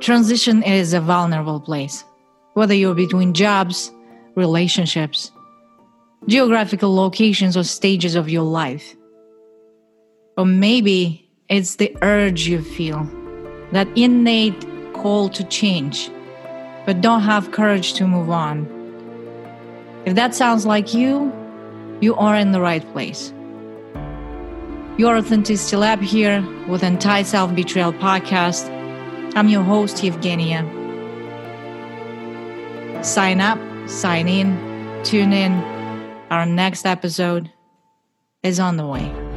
Transition is a vulnerable place, whether you're between jobs, relationships, geographical locations, or stages of your life. Or maybe it's the urge you feel, that innate call to change, but don't have courage to move on. If that sounds like you, you are in the right place. Your Authenticity Lab here with Anti Self Betrayal Podcast. I'm your host, Evgenia. Sign up, sign in, tune in. Our next episode is on the way.